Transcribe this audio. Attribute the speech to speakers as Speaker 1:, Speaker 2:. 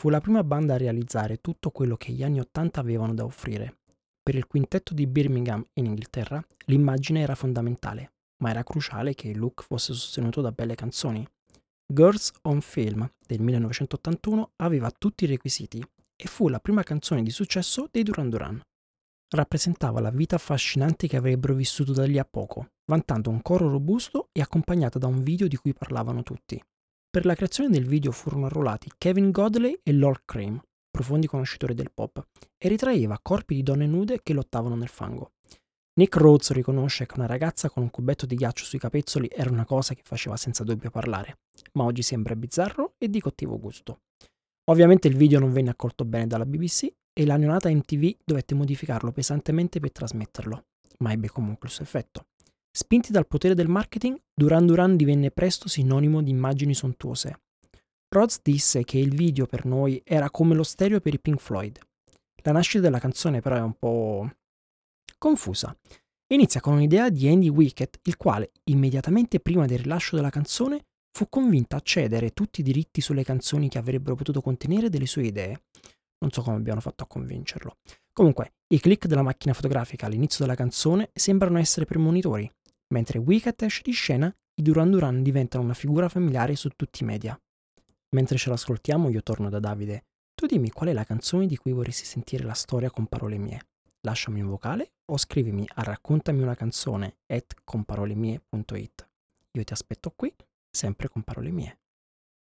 Speaker 1: fu la prima banda a realizzare tutto quello che gli anni Ottanta avevano da offrire. Per il quintetto di Birmingham in Inghilterra l'immagine era fondamentale, ma era cruciale che il look fosse sostenuto da belle canzoni. Girls on Film del 1981 aveva tutti i requisiti e fu la prima canzone di successo dei Duran Duran. Rappresentava la vita affascinante che avrebbero vissuto da lì a poco, vantando un coro robusto e accompagnata da un video di cui parlavano tutti. Per la creazione del video furono arruolati Kevin Godley e Lord Crane, profondi conoscitori del pop, e ritraeva corpi di donne nude che lottavano nel fango. Nick Rhodes riconosce che una ragazza con un cubetto di ghiaccio sui capezzoli era una cosa che faceva senza dubbio parlare, ma oggi sembra bizzarro e di cattivo gusto. Ovviamente il video non venne accolto bene dalla BBC e la neonata MTV dovette modificarlo pesantemente per trasmetterlo, ma ebbe comunque il suo effetto. Spinti dal potere del marketing, Duran Duran divenne presto sinonimo di immagini sontuose. Rhodes disse che il video per noi era come lo stereo per i Pink Floyd. La nascita della canzone però è un po' confusa. Inizia con un'idea di Andy Wickett, il quale, immediatamente prima del rilascio della canzone, fu convinto a cedere tutti i diritti sulle canzoni che avrebbero potuto contenere delle sue idee. Non so come abbiano fatto a convincerlo. Comunque, i click della macchina fotografica all'inizio della canzone sembrano essere premonitori. Mentre Wickett esce di scena, i Duran Duran diventano una figura familiare su tutti i media. Mentre ce l'ascoltiamo, io torno da Davide. Tu dimmi qual è la canzone di cui vorresti sentire la storia con parole mie. Lasciami un vocale o scrivimi a raccontami una canzone at comparolemie.it. Io ti aspetto qui sempre con parole mie.